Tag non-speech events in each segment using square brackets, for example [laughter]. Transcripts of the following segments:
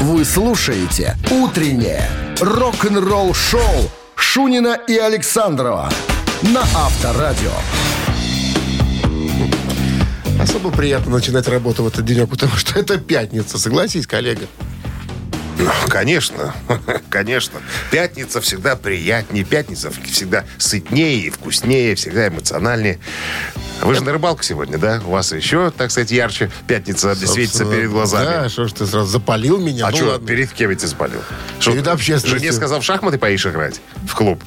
Вы слушаете «Утреннее рок-н-ролл-шоу» Шунина и Александрова на Авторадио. Особо приятно начинать работу в этот денек, потому что это пятница. Согласись, коллега? Ну, конечно, [laughs] конечно. Пятница всегда приятнее, пятница всегда сытнее и вкуснее, всегда эмоциональнее. Вы же на рыбалку сегодня, да? У вас еще, так сказать, ярче пятница светится перед глазами. Да, что ж ты сразу запалил меня? А Ну что, ладно. перед кем я тебя спалил? Перед общественностью. Жене сказал, в шахматы поишь играть в клуб.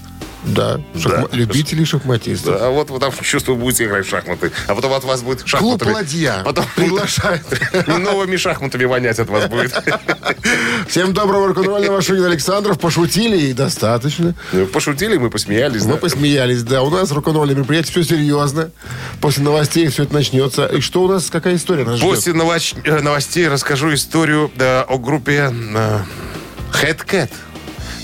Да, шахма- любители шахматистов. А вот вы там, чувствую, будете играть в шахматы. А потом от вас будет Клуб шахматами. «Ладья» Потом [laughs] приглашает. [laughs] новыми шахматами вонять от вас будет. [laughs] Всем доброго рок-н-ролльного Шунин Александров. Пошутили и достаточно. Ну, Пошутили, мы посмеялись. Мы да. посмеялись, да. У нас рок-н-ролльное мероприятие, все серьезно. После новостей все это начнется. И что у нас, какая история нас? После новоч- э, новостей расскажу историю да, о группе э, Head Cat.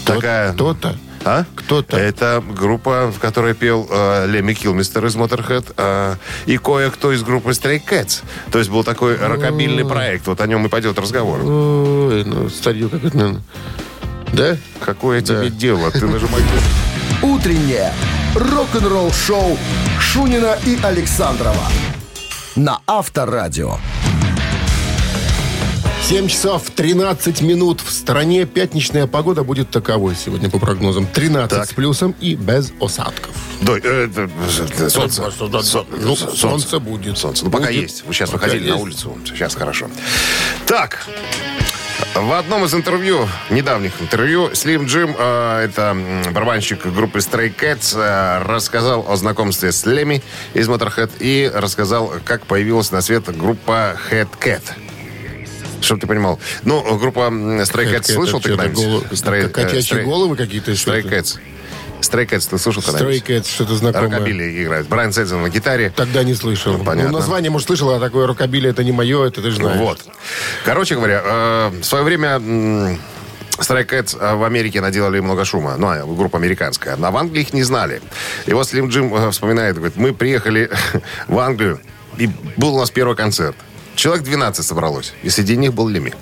Такая... Кто-то. А? Кто-то. Это группа, в которой пел э, Лемми Килмистер из Motorhead э, и кое-кто из группы Stray Cats. То есть был такой рокобильный проект. Вот о нем и пойдет разговор. Ой, ну, старье как это, наверное. Да? Какое тебе дело? Ты нажимай. «Утреннее рок-н-ролл-шоу» Шунина и Александрова на Авторадио. 7 часов 13 минут. В стране пятничная погода будет таковой сегодня по прогнозам. 13 Так. с плюсом и без осадков. Дой, э, э, э, солнце. Со- Ну, со- солнце будет. Солнце. Ну, пока Будет. есть. Вы сейчас Пока выходили на есть. улицу. Сейчас хорошо. Так. В одном из интервью, недавних интервью, Slim Jim, э, это барабанщик группы Stray Cats, э, рассказал о знакомстве с Леми из Motorhead и рассказал, как появилась на свет группа Head Cat. Чтобы ты понимал. Ну, группа Stray Cats слышал ты когда-нибудь? Stray- э, Котячьи Stray- головы какие-то? Stray? Cats. Stray Cats ты слышал Stray когда-нибудь? Cats, что-то знакомое. Рокобили играет. Брайан Сэдзен на гитаре. Тогда не слышал. Ну, понятно. Ну, название, может, слышал, а такое рокобили это не мое, это ты же знаешь. Вот. Короче говоря, э, в свое время Stray Cats э, в Америке наделали много шума. Ну, а группа американская. А в Англии их не знали. И вот Слим Джим э, вспоминает, говорит, мы приехали [laughs] в Англию, и был у нас первый концерт. Человек 12 собралось, и среди них был Леми.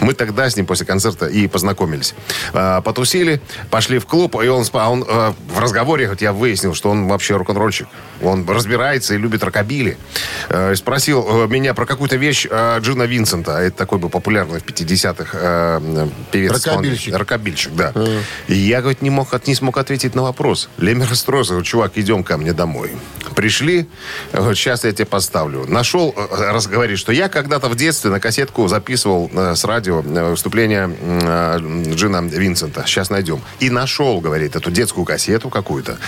Мы тогда с ним после концерта и познакомились. А, потусили, пошли в клуб, и он, он э, в разговоре, вот я выяснил, что он вообще рок-н-ролльщик. Он разбирается и любит рокобили. Э, спросил э, меня про какую-то вещь Джина Винсента. Это такой был популярный в 50-х э, певец. Рокобильщик. Рокобильщик, да. И я, говорит, не, мог, не смог ответить на вопрос. Леми расстроился. Говорит, чувак, идем ко мне домой. Пришли, говорит, сейчас я тебе поставлю. Нашел, раз говорит, что я когда-то в детстве на кассетку записывал с радио э, выступление э, Джина Винсента. Сейчас найдем. И нашел, говорит, эту детскую кассету какую-то.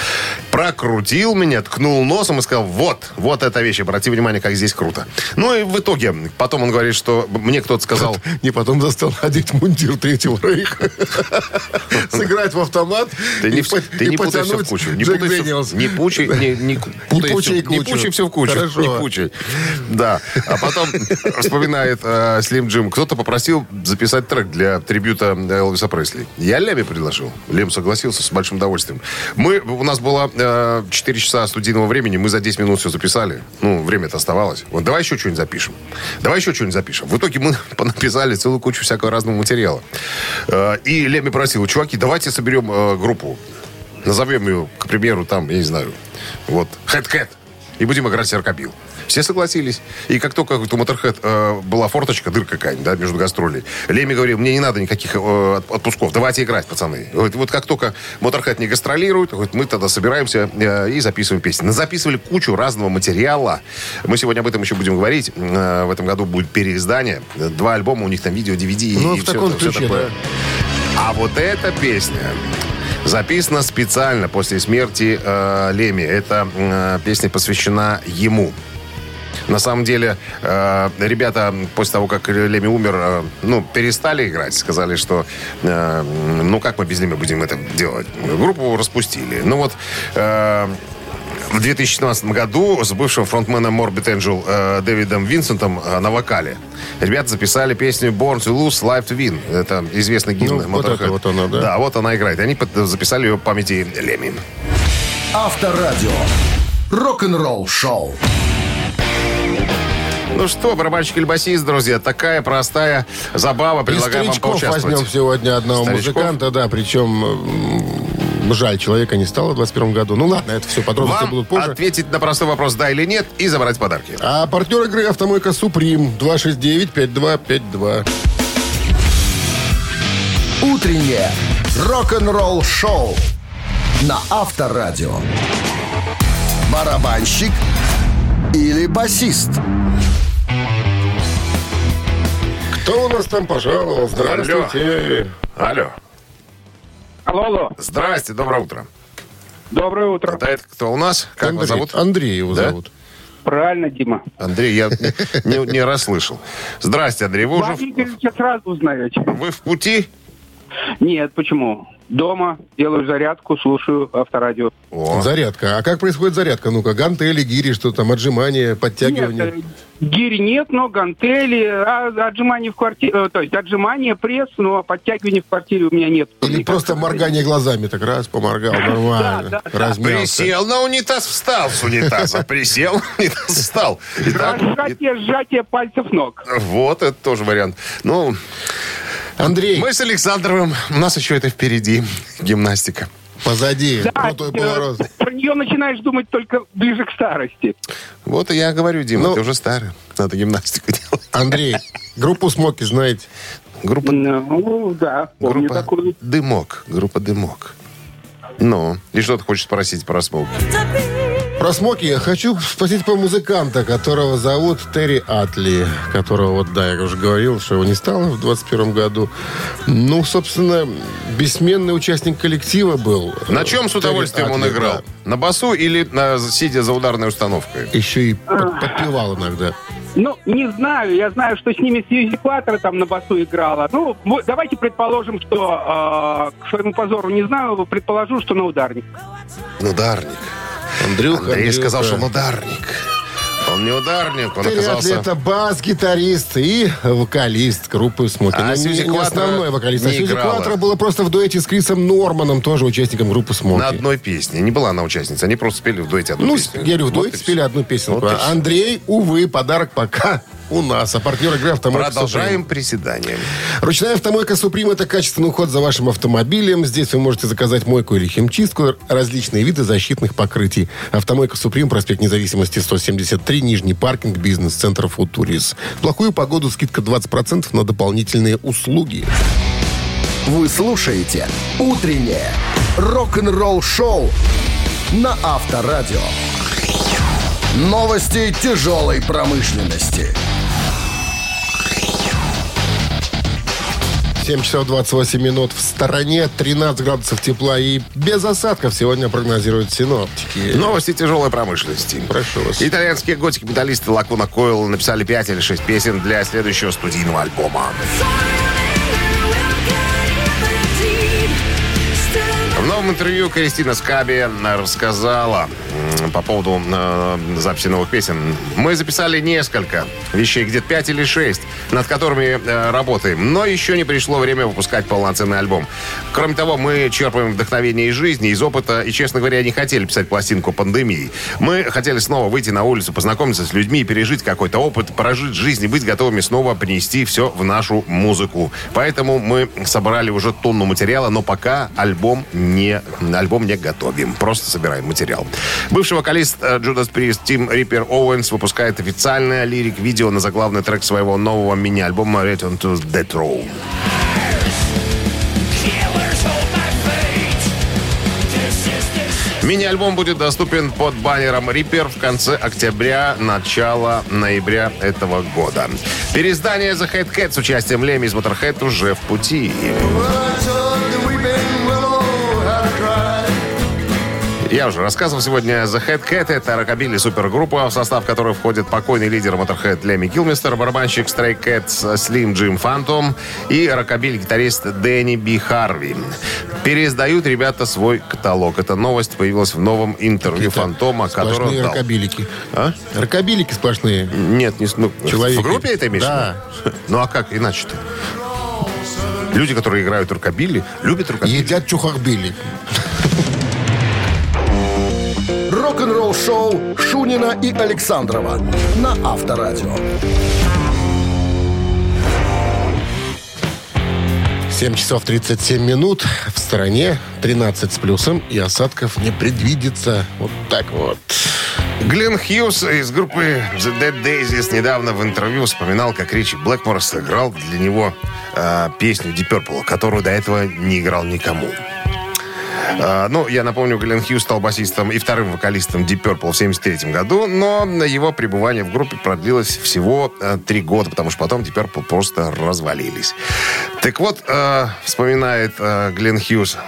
Прокрутил меня, ткнул носом и сказал, вот, вот эта вещь, обрати внимание, как здесь круто. Ну и в итоге, потом он говорит, что мне кто-то сказал, [laughs] Не потом застал одеть мундир Третьего Рейха. [laughs] Сыграть в автомат Ты не, и не путай все в кучу. Не пучай, не, пучай пучай все в кучу. Не пучай. Да. А потом [laughs] вспоминает э, Слим Джим. Кто-то попросил записать трек для трибюта Элвиса Пресли. Я Леме предложил. Лем согласился с большим удовольствием. Мы, у нас было э, 4 часа студийного времени. Мы за 10 минут все записали. Ну, время-то оставалось. Вот давай еще что-нибудь запишем. Давай еще что-нибудь запишем. В итоге мы [laughs] понаписали целую кучу всякого разного материала. Э, и Леми просил, чуваки, давайте соберем э, группу. Назовем ее, к примеру, там, я не знаю, вот, Cat. И будем играть рокобил. Все согласились. И как только у Motorhead э, была форточка, дырка какая-нибудь, да, между гастролей, Леми говорил, мне не надо никаких э, от- отпусков, давайте играть, пацаны. Вот, вот как только Motorhead не гастролирует, говорит, мы тогда собираемся э, и записываем песни. Записывали кучу разного материала. Мы сегодня об этом еще будем говорить. Э, в этом году будет переиздание. Два альбома, у них там видео, DVD Ну, и в всё таком всё ключе, такое. А вот эта песня записана специально после смерти э, Леми. Эта э, песня посвящена ему. На самом деле, э, ребята после того, как Леми умер, э, ну, перестали играть. Сказали, что, э, ну, как мы без Леми будем это делать? Группу распустили. Ну, вот... э, в 2017 году с бывшим фронтменом Morbid Angel э, Дэвидом Винсентом э, на вокале. Ребята записали песню Born to Lose, Life to Win. Это известный гимн Ну, вот это вот она, да? Да, вот она играет. Они под- записали ее в памяти Леми. Авторадио. Рок-н-ролл шоу. Ну что, барабанщик или басист, друзья, такая простая забава. Предлагаем вам поучаствовать. возьмем сегодня одного Старичков? музыканта, да, причем жаль, человека не стало в 21 году. Ну ладно, это все подробности Вам будут позже. ответить на простой вопрос «да» или «нет» и забрать подарки. А партнер игры «Автомойка Суприм» 269-5252. Утреннее рок-н-ролл-шоу на Авторадио. Барабанщик или басист? Кто у нас там пожаловал? Здравствуйте. Алло. Алло, алло. Здрасте, доброе утро. Доброе утро. Да, это кто у нас? Как Андрей. вас зовут? Андрей его Да? зовут. Правильно, Дима. Андрей, я не, не- расслышал. Здрасте, Андрей. Вы уже в, Водительча сразу узнаете. вы в пути? Нет, почему? Дома делаю зарядку, слушаю авторадио. О, Зарядка. А как происходит зарядка? Ну-ка, гантели, гири, что там, отжимания, подтягивания. Нет, э, гири нет, но гантели, а отжимания в квартире, э, то есть отжимания, пресс, но подтягивания в квартире у меня нет. Или Никак. просто моргание глазами. Так раз, поморгал, нормально. Да, да. Размялся. присел на унитаз, встал с унитаза. [laughs] Присел унитаз, встал. Итак, Сжатие, сжатие пальцев ног. вот, это тоже вариант. Ну, Андрей, мы с Александровым, у нас еще это впереди, гимнастика. позади. Да, Крутой э, поворот. про нее начинаешь думать только ближе к старости. Вот и я говорю, Дима, Ну- ты уже старый, надо гимнастику делать. Андрей, группу «Смоки» знаете? Группа, Ну, да, помню группа такую. «Дымок», группа «Дымок». Ну, и что ты хочешь спросить про смог? Про «Смоки» я хочу спросить про музыканта, которого зовут Терри Атли, которого, вот, да, я уже говорил, что его не стало в 21 году. Ну, собственно, бессменный участник коллектива был. На чем с Терри удовольствием он Атли, играл? да. На басу или на, сидя за ударной установкой? Еще и под- подпевал иногда. Ну, не знаю. Я знаю, что с ними Сьюзи Клаттер там на басу играла. Ну, давайте предположим, что э, к своему позору не знаю, предположу, что на ударник. Ударник. Андрюха, Андрей Андрюха. сказал, что он ударник. Он не ударник, он Атли оказался... это бас-гитарист и вокалист группы «Смоки». А Ну, Сьюзи Клаттера основной вокалист. А не Сьюзи играла. Клаттера была просто в дуэте с Крисом Норманом, тоже участником группы «Смоки». На одной песне. Не была она участница. Они просто спели в дуэте одну Ну, песню. я говорю, в Вот дуэте и спели одну песенку. Вот. Андрей, увы, подарок пока у нас. А партнер игры «Автомойка Продолжаем Суприм». приседанием. Ручная «Автомойка Суприм» — это качественный уход за вашим автомобилем. Здесь вы можете заказать мойку или химчистку, различные виды защитных покрытий. «Автомойка Суприм», проспект Независимости, 173, Нижний паркинг, бизнес-центр «Футурис». В плохую погоду скидка 20% на дополнительные услуги. Вы слушаете «Утреннее рок-н-ролл-шоу» на Авторадио. Новости тяжелой промышленности. 7 часов 28 минут в стороне, 13 градусов тепла и без осадков сегодня прогнозируют синоптики. Новости тяжелой промышленности. Прошу вас. Итальянские готики-металлисты Лакуна Койл написали 5 или 6 песен для следующего студийного альбома. В интервью Кристина Скаби рассказала м, по поводу э, записи новых песен. Мы записали несколько вещей, где-то 5 или 6, над которыми э, работаем. Но еще не пришло время выпускать полноценный альбом. Кроме того, мы черпаем вдохновение из жизни, из опыта. И, честно говоря, не хотели писать пластинку пандемии. Мы хотели снова выйти на улицу, познакомиться с людьми, пережить какой-то опыт, прожить жизнь и быть готовыми снова принести все в нашу музыку. Поэтому мы собрали уже тонну материала, но пока альбом не, альбом не готовим. Просто собираем материал. Бывший вокалист э, Judas Priest Тим Риппер Оуэнс выпускает официальное лирик-видео на заглавный трек своего нового мини-альбома Return to Death Row. Мини-альбом будет доступен под баннером Reaper в конце октября, начало ноября этого года. Переиздание The Head Cat с участием Леми из Motorhead уже в пути. Я уже рассказывал сегодня The Head Cat. Это рокобили супергруппа, в состав которой входит покойный лидер Motorhead Леми Килмистер, барабанщик Stray Cats Slim Jim Phantom и рокобили гитарист Дэнни Би Харви. Переиздают ребята свой каталог. Эта новость появилась в новом интервью Фантома, который он Сплошные дал. рокобилики. А? Рокобилики сплошные. Нет, не ну, Человеки. в группе это имеешь? Да. [laughs] Ну а как иначе-то? Люди, которые играют рокобили, любят рокобили. Едят чухахбили. Рок-н-ролл-шоу Шунина и Александрова на Авторадио. 7 часов 37 минут. В стороне 13 с плюсом. И осадков не предвидится. Вот так вот. Глен Хьюз из группы The Dead Daisies недавно в интервью вспоминал, как Ричи Блэкмор сыграл для него э, песню Deep Purple, которую до этого не играл никому. А, ну, я напомню, Глен Хьюз стал басистом и вторым вокалистом Deep Purple в 73 году, но его пребывание в группе продлилось всего а, три года, потому что потом Deep Purple просто развалились. Так вот, а, вспоминает Глен Хьюз,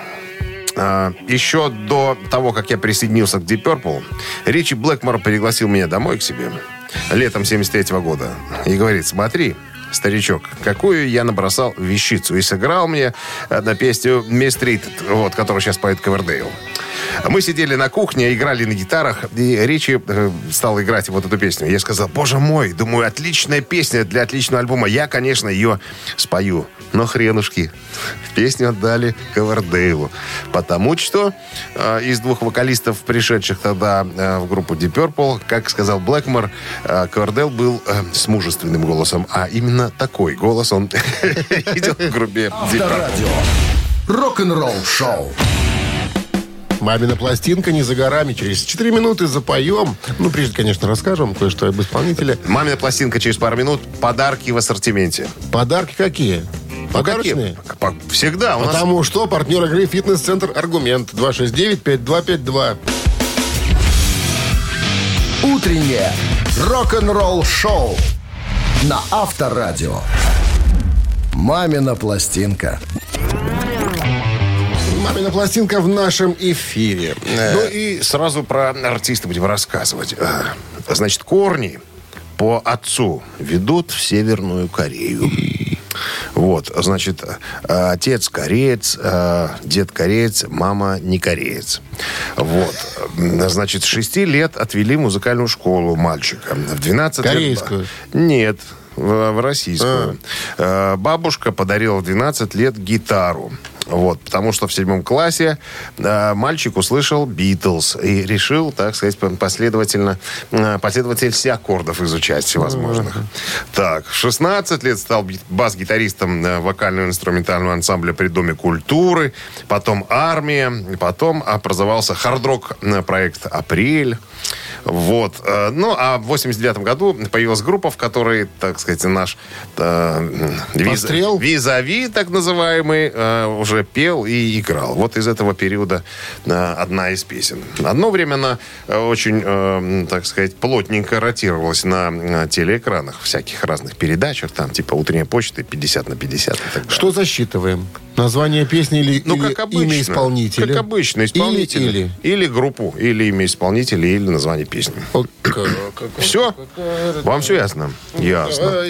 еще до того, как я присоединился к Deep Purple, Ричи Блэкмор пригласил меня домой к себе летом 73 года и говорит, смотри, старичок, какую я набросал вещицу. И сыграл мне э, на песню «Мистрит», вот, которую сейчас поет Ковердейл. Мы сидели на кухне, играли на гитарах, и Ричи э, стал играть вот эту песню. Я сказал, боже мой, думаю, отличная песня для отличного альбома. Я, конечно, ее спою. Но хренушки. Песню отдали Ковердейлу. Потому что э, из двух вокалистов, пришедших тогда э, в группу Deep Purple, как сказал Блэкмор, э, Ковердейл был э, с мужественным голосом. А именно такой голос он [laughs] видел в группе Deep Purple. Авторадио. Рок-н-ролл-шоу. Мамина пластинка не за горами. Через 4 минуты запоем. Ну, прежде, конечно, расскажем кое-что об исполнителе. Мамина пластинка через пару минут. Подарки в ассортименте. Подарки какие? Подарочные? Какие? По- Всегда. У нас Потому что партнер игры «Фитнес-центр Аргумент» 269-5252. Утреннее рок-н-ролл-шоу на Авторадио. Мамина пластинка. Мамина пластинка в нашем эфире. Э, Ну и сразу про артиста будем рассказывать. А, Значит, корни по отцу ведут в Северную Корею. Вот, значит, э, отец кореец, э, дед кореец, мама не кореец. Вот, значит, с шести лет отвели музыкальную школу мальчика. В 12 лет... Корейскую? Нет, в, в российскую. Э, Бабушка подарила в 12 лет гитару. Вот, потому что в седьмом классе э, мальчик услышал Битлз и решил, так сказать, последовательно, э, последовательно все аккордов изучать всевозможных. Так, в 16 лет стал бас-гитаристом э, вокального инструментального ансамбля при Доме культуры, потом армия, потом образовался хард-рок э, проект «Апрель». Вот. э, Ну, а в 89 году появилась группа, в которой, так сказать, наш э, виз- визави, так называемый, э, уже пел и играл. Вот из этого периода э, одна из песен. Одно время она э, очень, э, так сказать, плотненько ротировалась на телеэкранах, всяких разных передачах, там, типа «Утренняя почта», 50 на 50 и так далее. Что засчитываем? Название песни или, Ну, или как обычно. имя исполнителя? Как обычно, исполнитель. Или, или. группу, или имя исполнителя, или название песни. Все? Вам все ясно? Ясно.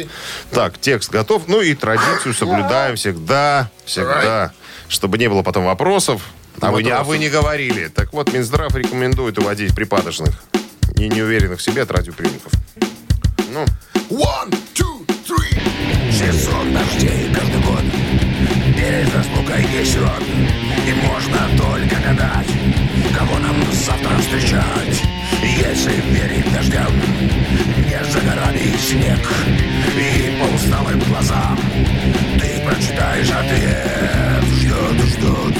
Так, текст готов. Ну и традицию соблюдаем всегда, всегда. Чтобы не было потом вопросов. А вы, не, а вы не говорили. Так вот, Минздрав рекомендует уводить припадочных и неуверенных в себе от радиоприемников. Ну, One, two, three. Сезон дождей каждый год Перед разлукой есть род И можно только гадать Кого нам завтра встречать Если верить дождям Не за горами снег И по усталым глазам Ты прочитаешь ответ Ждет, ждет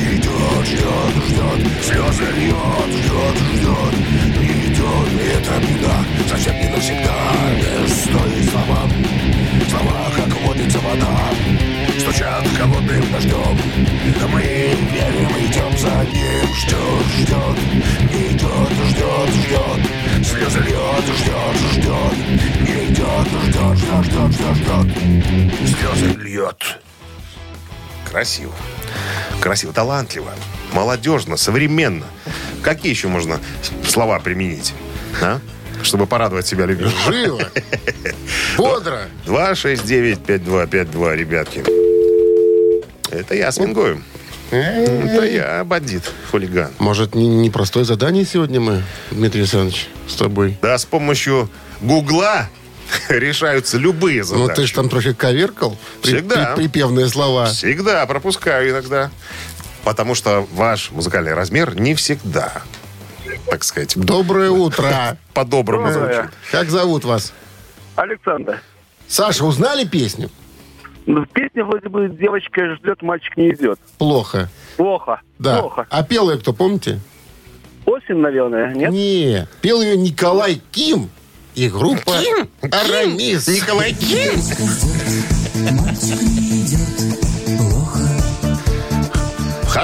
Идет, ждет, ждет Слезы льет, ждет, ждет Не идет, это беда Совсем не навсегда. Без стоит слова Слова, как водится вода. Стучат холодным дождем А мы верим, идем за ним. Ждет, ждет Не идет, ждет, ждет Слезы льет, ждет, ждет Не идет, ждет, ждет, ждет, ждет, ждет Слезы льет красиво. Красиво, талантливо, молодежно, современно. Какие еще можно слова применить? А? Чтобы порадовать себя любимым. Живо. Бодро. 269-5252, ребятки. Это я смингую. Это я, бандит, хулиган. Может, не- непростое задание сегодня мы, Дмитрий Александрович, с тобой? Да, с помощью Гугла [laughs] решаются любые Ну, ты задачи. же там трохи коверкал. при- Всегда. при- припевные слова. Всегда пропускаю иногда. Потому что ваш музыкальный размер не всегда так сказать. Доброе [laughs] утро. По-доброму звучит. Как зовут вас? Александр. Саша, узнали песню? Ну, песня вроде бы девочка ждет, мальчик не идет. Плохо. Плохо. Да. Плохо. А пел ее кто, помните? Осень, наверное, нет? Не. Пел ее Николай Ким и группа Арамис. Николай Ким.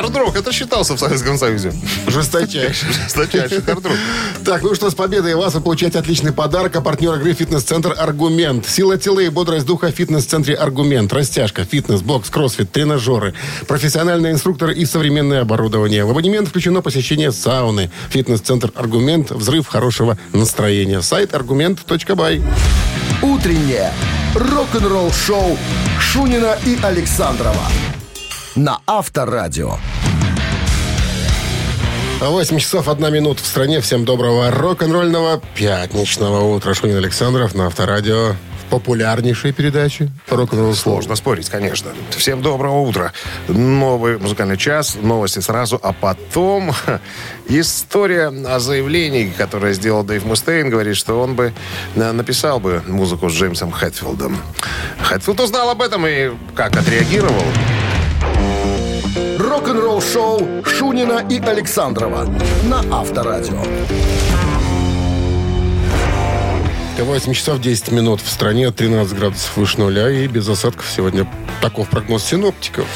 Хардрок, это считался в Советском Союзе. Жесточайший. Жесточайший хардрок. Так, ну что, с победой вас вы получаете отличный подарок. А партнер игры «Фитнес-центр Аргумент». Сила тела и бодрость духа в «Фитнес-центре Аргумент». Растяжка, фитнес, бокс, кроссфит, тренажеры, профессиональные инструкторы и современное оборудование. В абонемент включено посещение сауны. «Фитнес-центр Аргумент». Взрыв хорошего настроения. Сайт аргумент.бай. Утреннее рок-н-ролл-шоу Шунина и Александрова на Авторадио. 8 часов 1 минута в стране. Всем доброго рок-н-ролльного пятничного утра. Шунин Александров на Авторадио в популярнейшей передаче рок-н-ролл Сложно спорить, конечно. Всем доброго утра. Новый музыкальный час, новости сразу, а потом [laughs] история о заявлении, которое сделал Дэйв Мустейн, говорит, что он бы э, написал бы музыку с Джеймсом Хэтфилдом. Хэтфилд узнал об этом и как отреагировал. Рок-н-ролл-шоу Шунина и Александрова на Авторадио. 8 часов 10 минут в стране, 13 градусов выше нуля и без осадков сегодня. Таков прогноз синоптиков.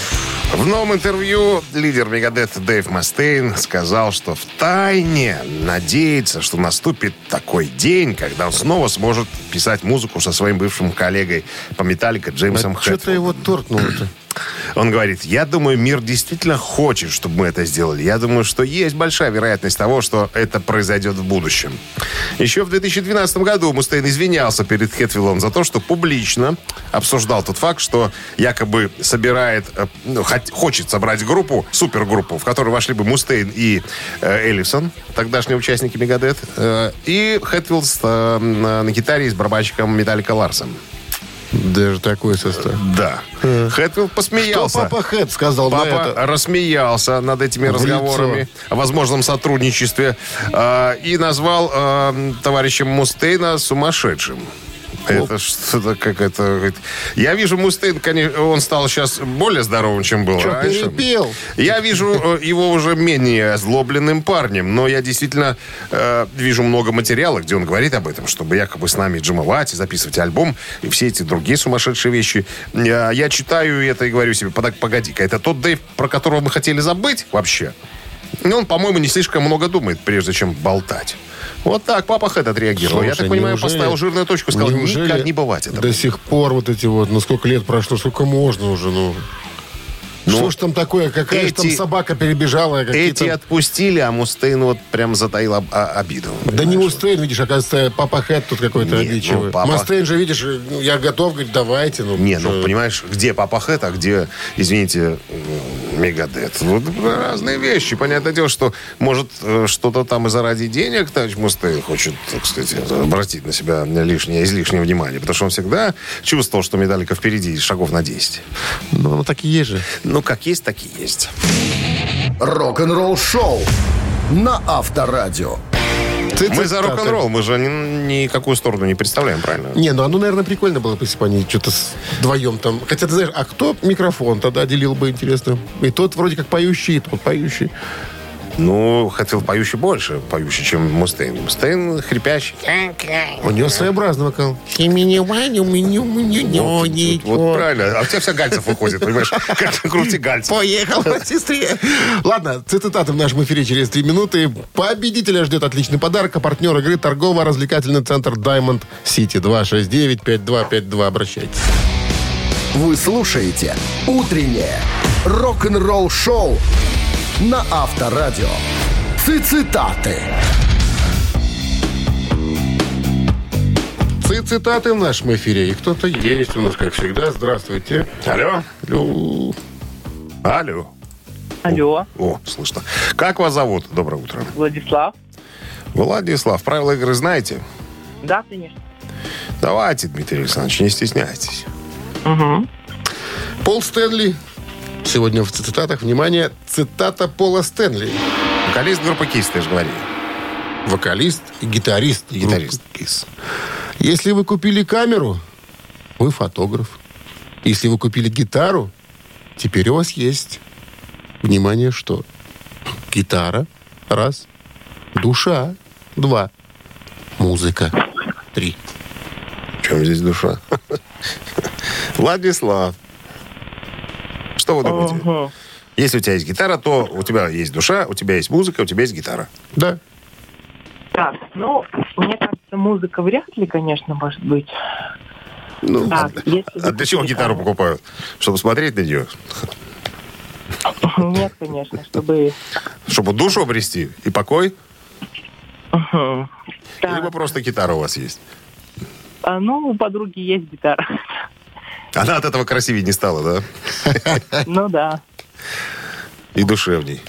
В новом интервью лидер Мегадет Дэйв Мастейн сказал, что в тайне надеется, что наступит такой день, когда он снова сможет писать музыку со своим бывшим коллегой по Металлика Джеймсом А что-то Хэтфилдом. его торкнуло-то. Он говорит, я думаю, мир действительно хочет, чтобы мы это сделали. Я думаю, что есть большая вероятность того, что это произойдет в будущем. Еще в 2012 году Мустейн извинялся перед Хэтфилдом за то, что публично обсуждал тот факт, что якобы собирает, э, ну, хочет собрать группу, супергруппу, в которую вошли бы Мустейн и э, Эллифсон, тогдашние участники Мегадет, э, и Хэтфилд с, э, на на гитаре с барабанщиком Металлика Ларсом. Даже такой состав. Да. Хэтфилд Что посмеялся. папа Хэт сказал на Папа это? рассмеялся над этими разговорами лицо. о возможном сотрудничестве э, и назвал э, товарища Мустейна сумасшедшим. Это что-то как это... Я вижу Мустейн, конечно, он стал сейчас более здоровым, чем был Что, раньше. перепел? Я вижу э, его уже менее озлобленным парнем, но я действительно э, вижу много материала, где он говорит об этом, чтобы якобы с нами джимовать и записывать альбом и все эти другие сумасшедшие вещи. Я, я читаю это и говорю себе, «Пода- погоди-ка, это тот Дэйв, про которого мы хотели забыть вообще? И он, по-моему, не слишком много думает, прежде чем болтать. Вот так папа Хэт отреагировал. я Слушай, так понимаю, неужели- поставил жирную точку, сказал, никак не бывать этого. До сих пор вот эти вот, ну сколько лет прошло, сколько можно уже, ну... Ну, что ж там такое? Какая же там эти- собака перебежала? Эти отпустили, а Мустейн вот прям затаил об- а- обиду. Да не Мустейн, видишь, оказывается, папа Хэт тут какой-то Нет, обидчивый. ну, папа- Мустейн же, видишь, ну, я готов, говорит, давайте. Ну, Не, что- ну, понимаешь, где Папа Хэт, а где, извините, Мегадет. Вот разные вещи. Понятное дело, что, может, э, что-то там и заради денег товарищ Мустейн хочет, так сказать, обратить на себя лишнее, излишнее внимание. Потому что он всегда чувствовал, что медалика впереди шагов на 10. Ну, ну, так и есть же. Ну, как есть, так и есть. Рок-н-ролл-шоу на Авторадио. Мы за Цитаты. рок-н-ролл, мы же ни- никакую сторону не представляем, правильно? Не, ну оно, наверное, прикольно было бы, если бы они что-то вдвоем там... Хотя, ты знаешь, а кто микрофон тогда делил бы, интересно? И тот вроде как поющий, и тот поющий. Ну, хотел поющий больше, поющий, чем Мустейн. Мустейн хрипящий. У него своеобразный вокал. Вот, вот правильно. А у тебя вся Гальцев выходит, понимаешь? Как крути Гальцев. Поехал быстрее. Ладно, цитаты в нашем эфире через три минуты. Победителя ждет отличный подарок. А партнер игры торгово-развлекательный центр Diamond City 269-5252. Обращайтесь. Вы слушаете «Утреннее рок-н-ролл-шоу» на Авторадио. Цитаты. Ци- Цитаты в нашем эфире. И кто-то есть у нас, как всегда. Здравствуйте. Алло. Алло. Алло. Алло, О, слышно. Как вас зовут? Доброе утро. Владислав. Владислав, правила игры знаете? Да, конечно. Давайте, Дмитрий Александрович, не стесняйтесь. Пол Стэнли. Сегодня в цитатах, внимание, цитата Пола Стэнли. Вокалист группы Киss, ты же говорили. вокалист и гитарист. И гитарист. Kiss. Если вы купили камеру, вы фотограф. Если вы купили гитару, теперь у вас есть, внимание, что? Гитара, раз. Душа, два. Музыка, три. В чем здесь душа? [laughs] Владислав. Что вы думаете? Ага. Если у тебя есть гитара, то у тебя есть душа, у тебя есть музыка, у тебя есть гитара. Да. Так, ну, мне кажется, музыка вряд ли, конечно, может быть. Ну, Так, а, если а для чего гитару покупают? Чтобы смотреть на нее? Нет, конечно, чтобы... Чтобы душу обрести и покой? Мгм. Либо просто гитара у вас есть? а, ну, у подруги есть гитара. Она от этого красивее не стала, да? [laughs] Ну да. И душевней.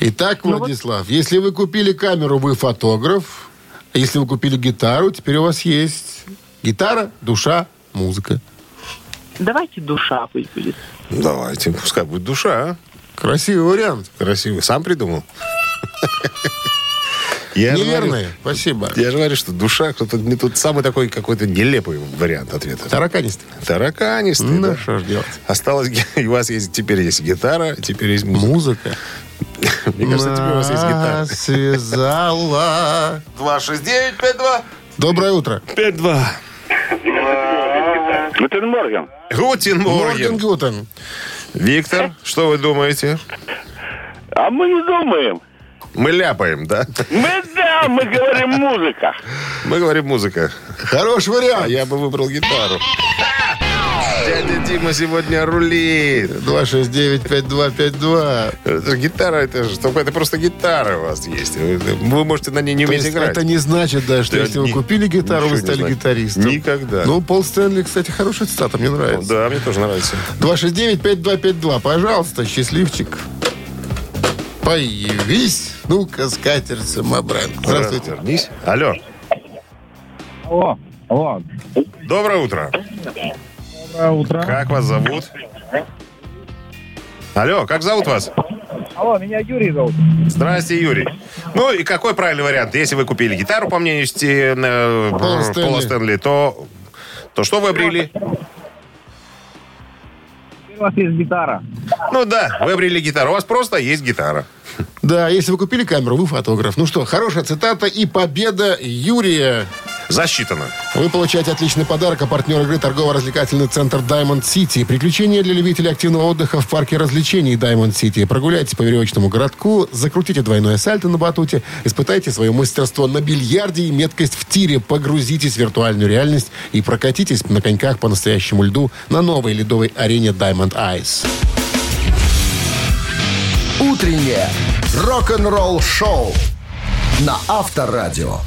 Итак, Владислав, если вы купили камеру, вы фотограф. Если вы купили гитару, теперь у вас есть гитара, душа, музыка. Давайте душа пусть будет. Давайте, пускай будет душа, а? Красивый вариант. Красивый. Сам придумал? [laughs] Я же говорю- Неверное. Спасибо. Я же говорю, что душа, кто-то не тут самый такой какой-то нелепый вариант ответа. Тараканистый. Тараканистый, Ну, да. что ж делать? Осталось, [laughs] у вас есть, теперь есть гитара, теперь есть музыка. Музыка. [laughs] Мне кажется, теперь у вас есть гитара. Связала. 269-52. Доброе утро. 5-2. Guten Morgen. Morgen Morgen. Guten. Виктор, что вы думаете? А мы не думаем. Мы ляпаем, да? Мы да, мы говорим музыка. Мы говорим музыка. Хороший вариант. я бы выбрал гитару. Дядя Дима сегодня рулит. 269-5252. Это гитара, это же только это просто гитара у вас есть. Вы, вы можете на ней не уметь играть. это не значит, да, что Да, если вы ни- купили гитару, вы стали гитаристом. Никогда. Ну, Пол Стэнли, кстати, хорошая цитата, мне нравится. Да, мне тоже нравится. 269-5252. Пожалуйста, счастливчик. Появись. Ну-ка, скатерть самобран. Здравствуйте. Вернись. Алло. Алло, алло. Доброе утро. Доброе утро. Как вас зовут? Алло, как зовут вас? Алло, меня Юрий зовут. Здрасте, Юрий. Ну и какой правильный вариант? Если вы купили гитару, по мнению Сти- э, Пола Стэнли. Пола Стэнли, то, то что вы обрели? У вас есть гитара. Ну да, вы обрели гитару. У вас просто есть гитара. Да, если вы купили камеру, вы фотограф. Ну что, хорошая цитата и победа Юрия. Засчитано. Вы получаете отличный подарок, а партнер игры торгово-развлекательный центр Diamond City. Приключения для любителей активного отдыха в парке развлечений Diamond City. Прогуляйтесь по веревочному городку, закрутите двойное сальто на батуте, испытайте свое мастерство на бильярде и меткость в тире, погрузитесь в виртуальную реальность и прокатитесь на коньках по настоящему льду на новой ледовой арене Diamond Ice. Утреннее рок-н-ролл-шоу на Авторадио.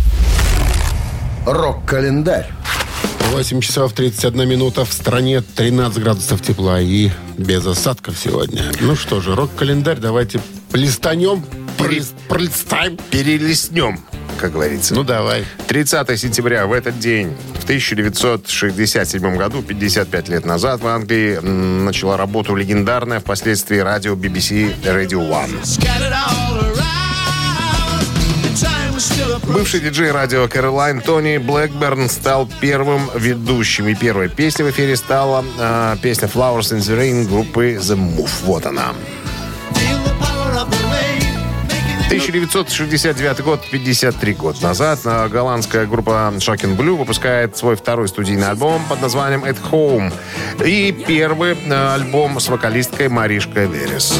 Рок-календарь. 8 часов 31 минута в стране, 13 градусов тепла и без осадков сегодня. Ну что же, рок-календарь давайте листанем, пролис- пролистаем. Перелистнем, как говорится. Ну давай. 30 сентября в этот день, в 1967 году, 55 лет назад, в Англии м, начала работу легендарная впоследствии радио BBC Radio One. Бывший диджей радио Кэролайн Тони Блэкберн стал первым ведущим. И первой песней в эфире стала э, песня Flowers in the Rain группы The Move. Вот она. 1969 год, 53 года назад, э, голландская группа Shocking Blue выпускает свой второй студийный альбом под названием At Home. И первый э, альбом с вокалисткой Маришкой Верес.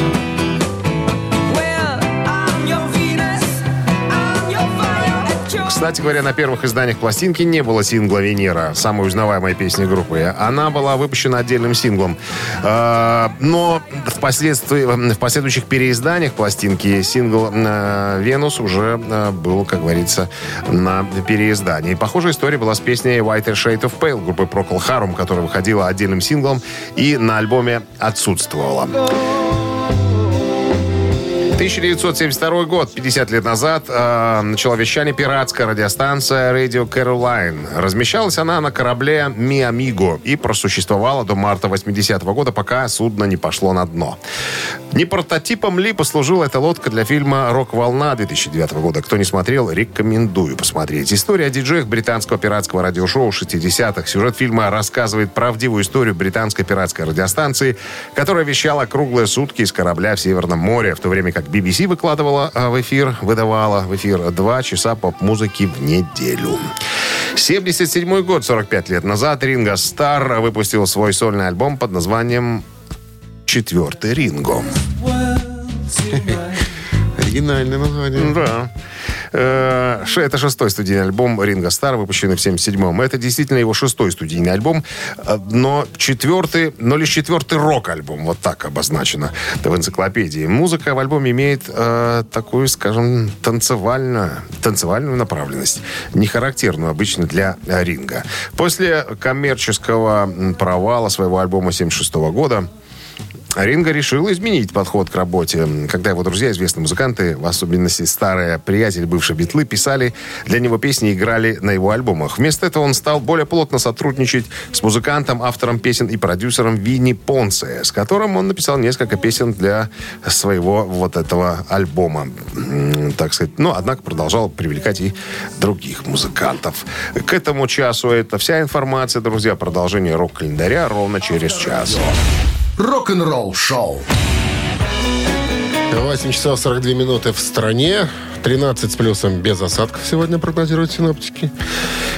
Кстати говоря, на первых изданиях пластинки не было сингла «Венера», самой узнаваемой песни группы. Она была выпущена отдельным синглом. Э, Но впоследствии, в последующих переизданиях пластинки сингл э, «Венус» уже э, был, как говорится, на переиздании. Похожая история была с песней «Whiter Shade of Pale» группы Procol Harum, которая выходила отдельным синглом и на альбоме отсутствовала. 1972 год, 50 лет назад, э, начала вещание пиратская радиостанция Radio Caroline. Размещалась она на корабле Amigo и просуществовала до марта 80 года, пока судно не пошло на дно. Не прототипом ли послужила эта лодка для фильма «Рок-волна» 2009 года? Кто не смотрел, рекомендую посмотреть. История о диджеях британского пиратского радиошоу 60-х. Сюжет фильма рассказывает правдивую историю британской пиратской радиостанции, которая вещала круглые сутки из корабля в Северном море, в то время как BBC выкладывала а, в эфир, выдавала в эфир два часа поп-музыки в неделю. 77 год, 45 лет назад, Ринго Стар выпустил свой сольный альбом под названием «Четвертый Ринго». [laughs] Оригинальное название. Да. Э, Это шестой студийный альбом Ринга Стар, выпущенный в 77-м. Это действительно его шестой студийный альбом, но четвертый, но лишь четвертый рок-альбом, вот так обозначено в энциклопедии. Музыка в альбоме имеет э, такую, скажем, танцевальную, танцевальную направленность, не характерную обычно для э, Ринга. После коммерческого провала своего альбома 76 года Ринго решил изменить подход к работе. Когда его друзья, известные музыканты, в особенности старые приятели бывшие битлы, писали для него песни и играли на его альбомах. Вместо этого он стал более плотно сотрудничать с музыкантом, автором песен и продюсером Винни Понце, с которым он написал несколько песен для своего вот этого альбома. Так сказать. Но, однако, продолжал привлекать и других музыкантов. К этому часу это вся информация, друзья. Продолжение рок-календаря ровно через час. Рок-н-ролл шоу. 8 часов 42 минуты в стране. 13 с плюсом без осадков сегодня прогнозируют синоптики.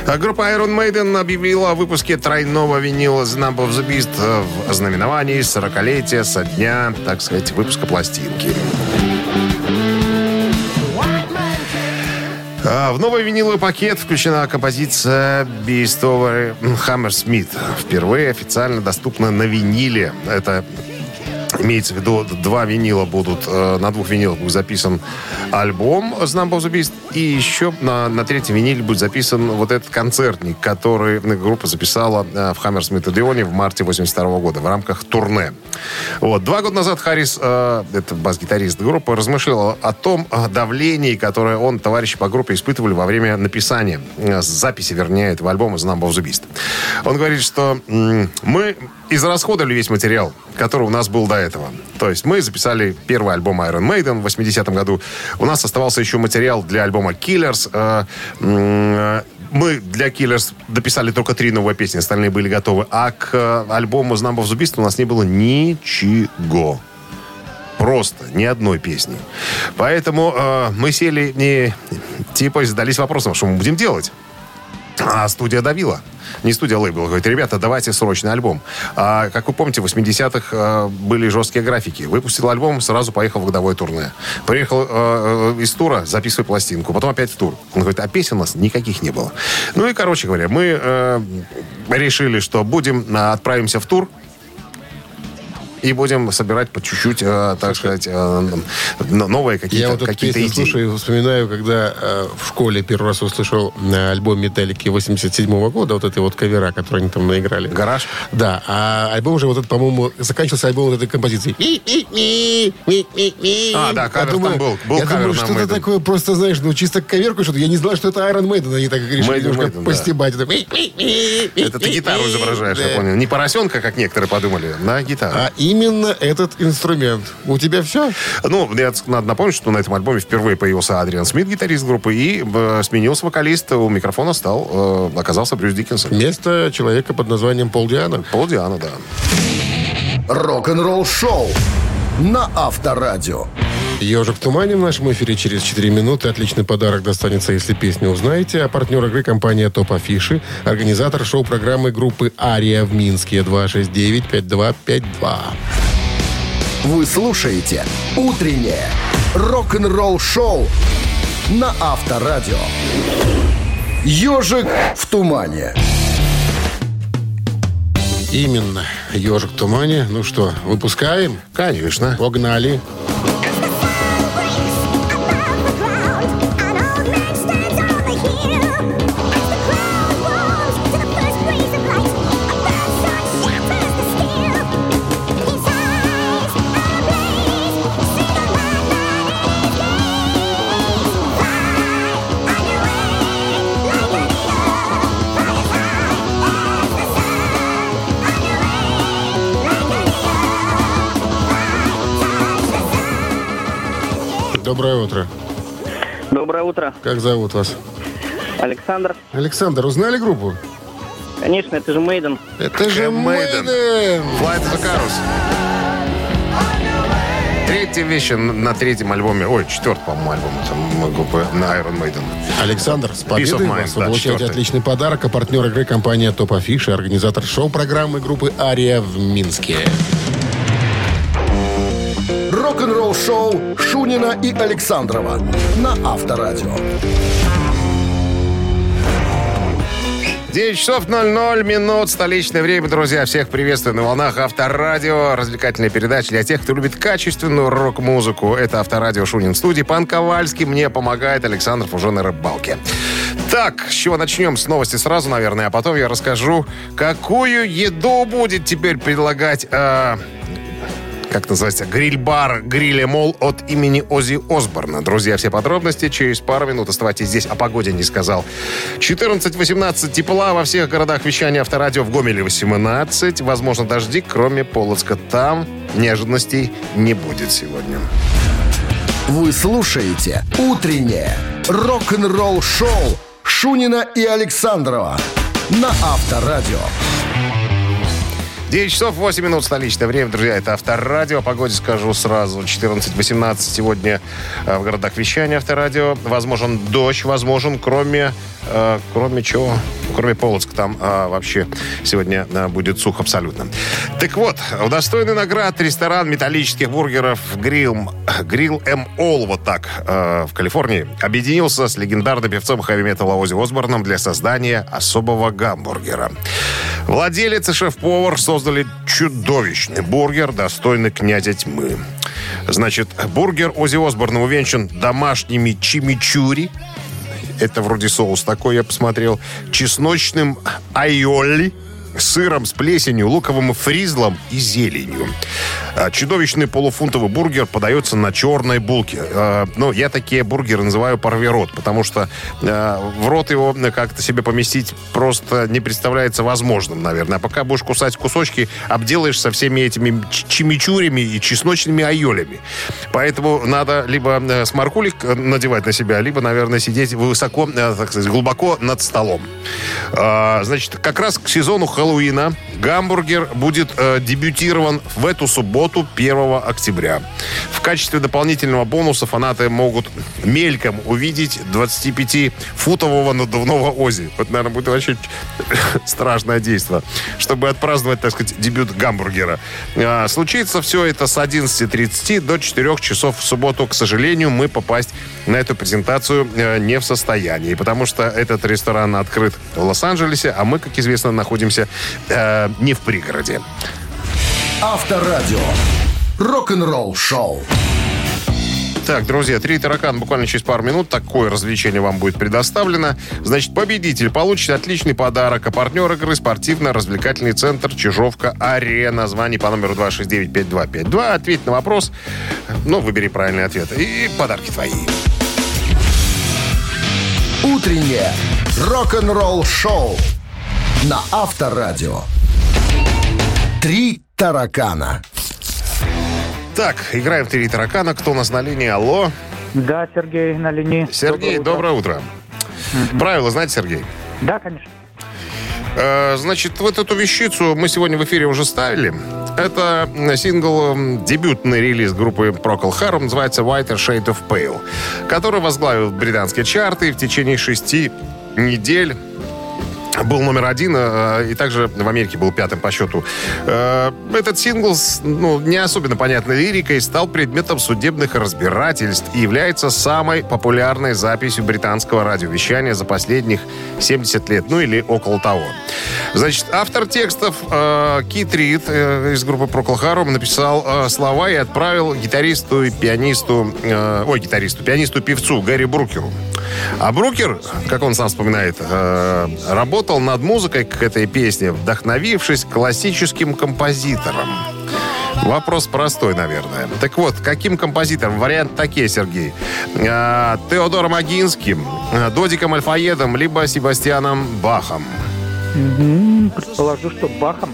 А Группа Iron Maiden объявила о выпуске тройного винила The Number of the Beast в знаменовании 40-летия со дня, так сказать, выпуска пластинки. В новый виниловый пакет включена композиция Beast Over Hammersmith. Впервые официально доступна на виниле. Это Имеется в виду, два винила будут, э, на двух винилах будет записан альбом the Beast, и еще на, на третьем виниле будет записан вот этот концертник, который группа записала э, в Хаммерсмит Одеоне в марте 82 года в рамках турне. Вот. Два года назад Харрис, э, это бас-гитарист группы, размышлял о том давлении, которое он, товарищи по группе, испытывали во время написания, записи, вернее, этого альбома the Beast. Он говорит, что мы израсходовали весь материал, который у нас был до этого. То есть мы записали первый альбом Iron Maiden в 80-м году. У нас оставался еще материал для альбома Killers. Э, мы для Killers дописали только три новые песни, остальные были готовы. А к э, альбому Number of у нас не было ничего. Просто ни одной песни. Поэтому э, мы сели и типа задались вопросом, что мы будем делать. А студия давила. Не студия лейбл. Говорит, ребята, давайте срочный альбом. А, как вы помните, в 80-х э, были жесткие графики. Выпустил альбом, сразу поехал в годовое турне. Приехал э, из тура, записывай пластинку. Потом опять в тур. Он говорит, а песен у нас никаких не было. Ну и, короче говоря, мы э, решили, что будем, э, отправимся в тур, и будем собирать по чуть-чуть, э, так сказать, э, новые Я какие-то вот эту песню идеи. слушаю и вспоминаю, когда э, в школе первый раз услышал э, альбом Металлики 87 года, вот этой вот кавера, который они там наиграли. Гараж? Да, а альбом же вот этот, по-моему, заканчивался альбом вот этой композиции. А, да, кавер Я думаю- там был. Был я думаю, что-то такое, просто, знаешь, ну, чисто коверку что-то. Я не знал, что это Iron Maiden. Они так решили немножко Maiden, да. постебать. Это Это ты гитару изображаешь, я понял. Не поросенка, как некоторые подумали, на гитару. А именно этот инструмент. У тебя все? Ну, я, надо напомнить, что на этом альбоме впервые появился Адриан Смит, гитарист группы, и э, сменился вокалист. У микрофона стал, э, оказался Брюс Диккенсон. Место человека под названием Пол Диана. Пол Диана, да. Рок-н-ролл шоу на Авторадио. Ежик в тумане в нашем эфире через 4 минуты. Отличный подарок достанется, если песню узнаете. А партнер игры компания Топ Афиши, организатор шоу-программы группы Ария в Минске 269-5252. Вы слушаете «Утреннее рок-н-ролл шоу» на Авторадио. «Ежик в тумане». Именно. Ежик в тумане. Ну что, выпускаем? Конечно. Погнали. Like Доброе утро. Доброе утро, Как зовут вас? Александр. Александр, узнали группу? Конечно, это же Мейден. Это же. Maiden. Flight of the Carus. Третья вещь на, третьем альбоме, ой, четвертый, по-моему, альбом там, группы на Iron Maiden. Александр, с Peace победой of Mind, вас. Вы да, получаете четвертый. отличный подарок. А партнер игры компания Топ Афиши, организатор шоу-программы группы «Ария» в Минске. Рок-н-ролл шоу Шунина и Александрова на Авторадио. 9 часов 00 минут, столичное время, друзья. Всех приветствую на волнах Авторадио. Развлекательная передача для тех, кто любит качественную рок-музыку. Это Авторадио Шунин студии. Пан Ковальский мне помогает, Александров уже на рыбалке. Так, с чего начнем? С новости сразу, наверное, а потом я расскажу, какую еду будет теперь предлагать... э, как называется, гриль-бар Гриле Мол от имени Ози Осборна. Друзья, все подробности через пару минут. Оставайтесь здесь. О погоде не сказал. 14-18 тепла во всех городах вещания Авторадио в Гомеле 18. Возможно, дожди, кроме Полоцка. Там неожиданностей не будет сегодня. Вы слушаете «Утреннее рок-н-ролл-шоу» Шунина и Александрова на Авторадио. 9 часов 8 минут столичное время, друзья. Это Авторадио. Погоде скажу сразу. 14-18 сегодня э, в городах вещания Авторадио. Возможен дождь, возможен, кроме... э, кроме чего? Кроме Полоцка. Там э, вообще сегодня э, будет сухо абсолютно. Так вот, удостоенный наград ресторан металлических бургеров Грилл, Грилл М. Ол, вот так, э, в Калифорнии, объединился с легендарным певцом хэви-металла Ози Осборном для создания особого гамбургера. Владелец и шеф-повар создали чудовищный бургер, достойный князя тьмы. Значит, бургер Ози Осборна увенчан домашними чимичури. Это вроде соус такой, я посмотрел. Чесночным сыром с плесенью, луковым фризлом и зеленью. А, Чудовищный полуфунтовый бургер подается на черной булке. А, Ну, я такие бургеры называю порви рот, потому что а, в рот его как-то себе поместить просто не представляется возможным, наверное. А пока будешь кусать кусочки, обделаешь со всеми этими чимичурями и чесночными айолями. Поэтому надо либо э, сморкулик э, надевать на себя, либо, наверное, сидеть высоко, э, так сказать, глубоко над столом. Значит, как раз к сезону Хэллоуина гамбургер будет э, дебютирован в эту субботу, 1 октября. В качестве дополнительного бонуса фанаты могут мельком увидеть 25-футового надувного Ози. Вот, наверное, будет вообще [laughs] страшное действие, чтобы отпраздновать, так сказать, дебют гамбургера. А, случится все это с 11.30 до 4 часов в субботу. К сожалению, мы попасть на эту презентацию э, не в состоянии, потому что этот ресторан открыт в Лос-Анджелесе, а мы, как известно, находимся э, не в пригороде. Авторадио. Рок-н-ролл шоу. Так, друзья, три таракана буквально через пару минут. Такое развлечение вам будет предоставлено. Значит, победитель получит отличный подарок. А партнер игры спортивно-развлекательный центр Чижовка-Арена. Звони по номеру 269-5252. Ответь на вопрос. Ну, выбери правильный ответ. И подарки твои. Утреннее рок-н-ролл шоу на Авторадио. Три таракана. Так, играем в три таракана. Кто у нас на линии? Алло. Да, Сергей на линии. Сергей, доброе утро. Правила знаете, Сергей? Да, конечно. Э, Значит, вот эту вещицу мы сегодня в эфире уже ставили. Это сингл, дебютный релиз группы Procol Harum, называется Whiter Shade of Pale, который возглавил британские чарты в течение шести недель. Был номер один, э, и также в Америке был пятым по счету. Э, Этот сингл с ну, не особенно понятной лирикой стал предметом судебных разбирательств и является самой популярной записью британского радиовещания за последних 70 лет, ну или около того. Значит, автор текстов э, Кит Рид из группы Procol Harum написал слова и отправил гитаристу и пианисту, ой, гитаристу, пианисту-певцу Гарри Брукеру. А Брукер, как он сам вспоминает, э, работал над музыкой к этой песне, вдохновившись классическим композитором. Вопрос простой, наверное. Так вот, каким композитором? Вариант такие, Сергей. Э, Теодором Агинским, э, Додиком Альфаедом, либо Себастьяном Бахом. Предположу, что Бахом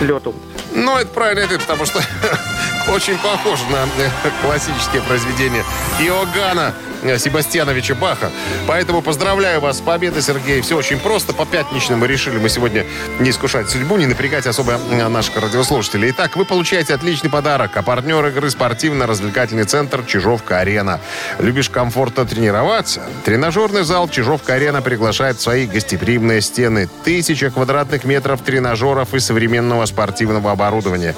лету. Ну, это правильный ответ, потому что [laughs] очень похож на э, классические произведения Иоганна Себастьяновича Баха. Поэтому поздравляю вас с победой, Сергей. Все очень просто. По пятничным мы решили мы сегодня не искушать судьбу, не напрягать особо э, наших радиослушателей. Итак, вы получаете отличный подарок. А партнер игры спортивно-развлекательный центр «Чижовка-арена». Любишь комфортно тренироваться? Тренажерный зал «Чижовка-арена» приглашает в свои гостеприимные стены. Тысяча квадратных метров тренажеров и современного спортивного оборудования.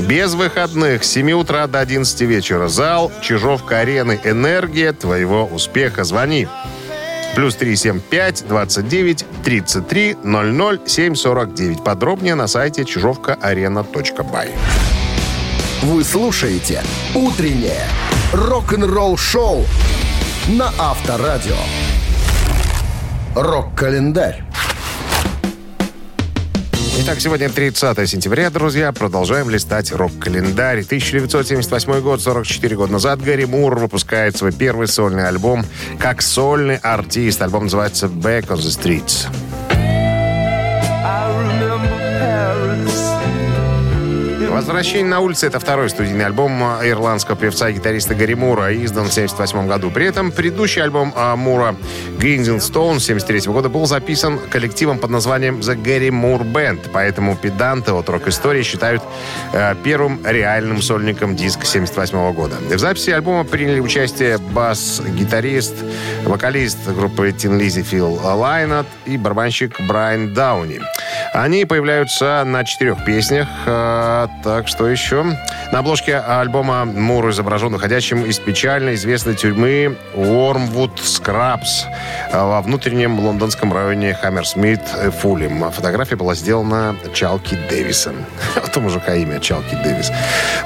Без выходных с 7 утра до 11 вечера. Зал «Чижовка-арены». Энергия твоего успеха. Звони. Плюс 375 29 33 00 749. Подробнее на сайте чижовкаарена.бай. Вы слушаете «Утреннее рок-н-ролл-шоу» на Авторадио. Рок-календарь. Итак, сегодня 30 сентября, друзья. Продолжаем листать рок-календарь. 1978 год, 44 года назад, Гэри Мур выпускает свой первый сольный альбом как сольный артист. Альбом называется «Back on the Streets». «Возвращение на улице» — это второй студийный альбом ирландского певца и гитариста Гарри Мура, издан в 1978 году. При этом предыдущий альбом а, Мура «Grinding Stone» 1973 года был записан коллективом под названием «The Gary Moore Band», поэтому педанты от рок-истории считают э, первым реальным сольником диска 1978 года. В записи альбома приняли участие бас-гитарист, вокалист группы Тин Лизи Фил Лайнат и барабанщик Брайан Дауни. Они появляются на четырех песнях. Так, что еще? На обложке альбома Мур изображен выходящим из печально известной тюрьмы Уормвуд Скрабс во внутреннем лондонском районе Хаммерсмит э, Фулем. Фотография была сделана Чалки Дэвисом. [laughs] Вот у мужика имя Чалки Дэвис.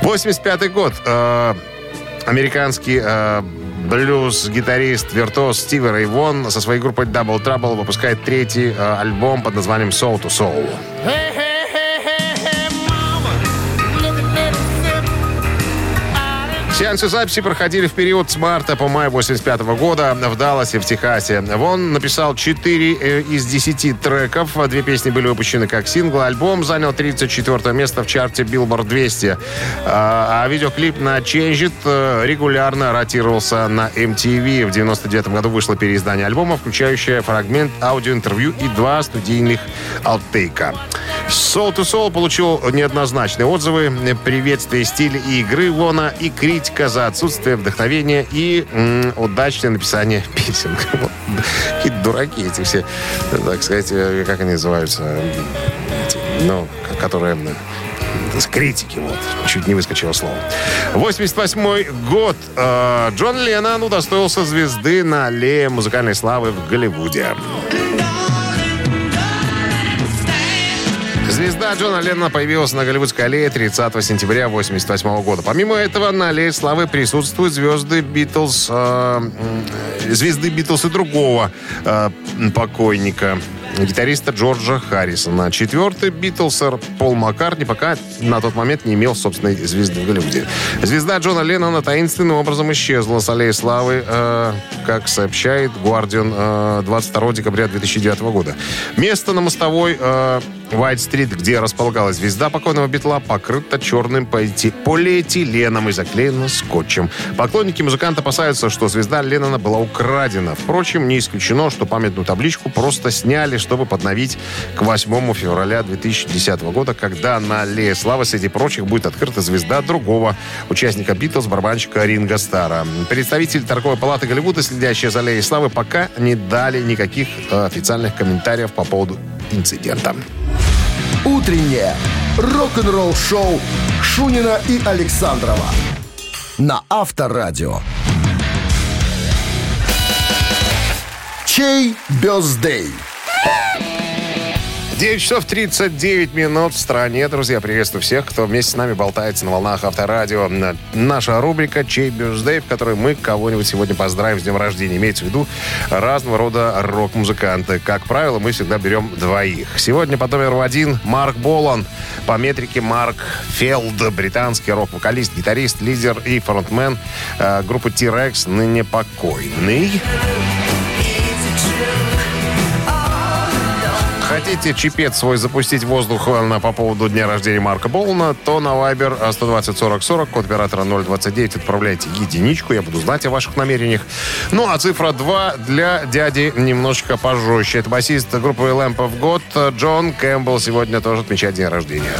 85 год. Э, Американский э, блюз-гитарист, виртуоз Стиви Рэй Вон со своей группой Double Trouble выпускает третий альбом под названием Soul to Soul. Сеансы записи проходили в период с марта по май 85 года в Далласе, в Техасе. Вон написал 4 э, из 10 треков. Две песни были выпущены как сингл. Альбом занял 34 место в чарте Billboard 200. А, а видеоклип на Change It э, регулярно ротировался на MTV. В 99 году вышло переиздание альбома, включающее фрагмент аудиоинтервью и два студийных аутейка. Soul to Soul получил неоднозначные отзывы, приветствие стиля и игры Вона и критика за отсутствие вдохновения и м, удачное написание [laughs] песен. Какие дураки эти все, так сказать, э, как они называются, ну, которые с критики, вот. Чуть не выскочило слово. 88 год. Э, Джон Леннон удостоился звезды на аллее музыкальной славы в Голливуде. Звезда Джона Леннона появилась на Голливудской аллее 30 сентября 1988 года. Помимо этого, на аллее славы присутствуют звезды Битлз, э, м, звезды Битлз и другого э, покойника гитариста Джорджа Харрисона. Четвертый Битлсер Пол Маккартни пока на тот момент не имел собственной звезды в Голливуде. Звезда Джона Леннона таинственным образом исчезла с аллеи славы, э, как сообщает Guardian э, 22 декабря 2009 года. Место на мостовой э, Уайт-стрит, где располагалась звезда покойного Битла, покрыта черным полиэти- полиэтиленом и заклеена скотчем. Поклонники музыканта опасаются, что звезда Леннона была украдена. Впрочем, не исключено, что памятную табличку просто сняли, чтобы подновить к 8 февраля 2010 года, когда на Аллее Славы среди прочих будет открыта звезда другого участника Битлз, барабанщика Ринга Стара. Представители торговой палаты Голливуда, следящие за Аллеей Славы, пока не дали никаких э, официальных комментариев по поводу инцидента. Утреннее рок-н-ролл-шоу Шунина и Александрова на Авторадио. Чей бездей? 9 часов 39 минут в стране. Друзья, приветствую всех, кто вместе с нами болтается на волнах Авторадио. Наша рубрика «Чей бюдждей», в которой мы кого-нибудь сегодня поздравим с днем рождения. Имеется в виду разного рода рок-музыканты. Как правило, мы всегда берем двоих. Сегодня по номеру один Марк Болан. По метрике Марк Фелд, британский рок-вокалист, гитарист, лидер и фронтмен э, группы T-Rex, ныне покойный. Хотите чипет свой запустить в воздух э, по поводу дня рождения Марка Болна, то на Viber э, 120 40 40, код оператора 029, отправляйте единичку, я буду знать о ваших намерениях. Ну, а цифра 2 для дяди немножечко пожестче. Это басист группы Lamp of God э, Джон Кэмпбелл сегодня тоже отмечает день рождения.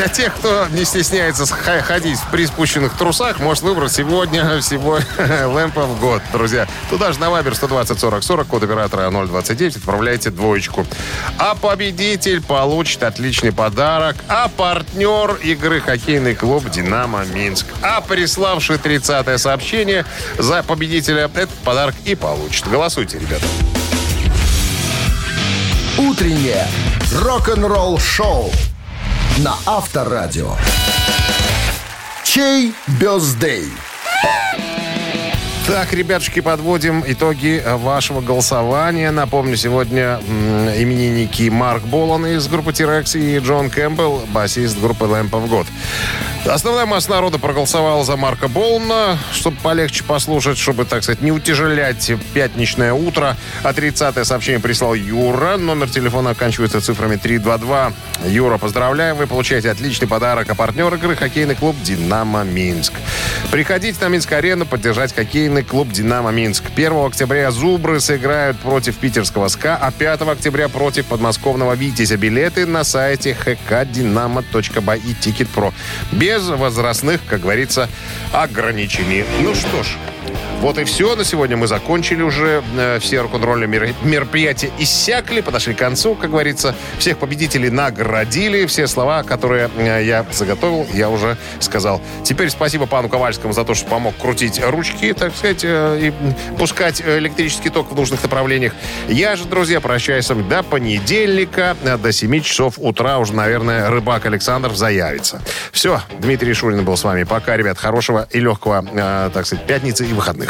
Для тех, кто не стесняется ходить в приспущенных трусах, может выбрать сегодня всего Lamp of God, друзья. Туда же на Вайбер 120 40 40, код оператора 029, отправляйте двоечку. А победитель получит отличный подарок. А партнер игры хоккейный клуб «Динамо Минск». А приславший 30-е сообщение за победителя этот подарок и получит. Голосуйте, ребята. Утреннее рок-н-ролл-шоу на Авторадио. Чей бездей? Так, ребятушки, подводим итоги вашего голосования. Напомню, сегодня именинники Марк Болан из группы T-Rex и Джон Кэмпбелл, басист группы Lamp of God. Основная масса народа проголосовала за Марка Болана, чтобы полегче послушать, чтобы, так сказать, не утяжелять пятничное утро. А 30-е сообщение прислал Юра. Номер телефона оканчивается цифрами 322. Юра, поздравляем, вы получаете отличный подарок. А партнер игры хоккейный клуб «Динамо Минск». Приходите на Минск-арену поддержать хоккейный клуб «Динамо Минск». 1 октября «Зубры» сыграют против питерского «СКА», а 5 октября против подмосковного «Витязя». Билеты на сайте hkdinamo.by и «Ticket.Pro». Без возрастных, как говорится, ограничений. Ну что ж, вот и все. На сегодня мы закончили уже. Э, Все рок-н-ролльные мер- мероприятия иссякли, подошли к концу, как говорится. Всех победителей наградили. Все слова, которые э, я заготовил, я уже сказал. Теперь спасибо пану Ковальскому за то, что помог крутить ручки, так сказать, э, и пускать электрический ток в нужных направлениях. Я же, друзья, прощаюсь с вами до понедельника, до 7 часов утра уже, наверное, рыбак Александров заявится. Все, Дмитрий Шурин был с вами. Пока, ребят, хорошего и легкого, так сказать, пятницы и выходных.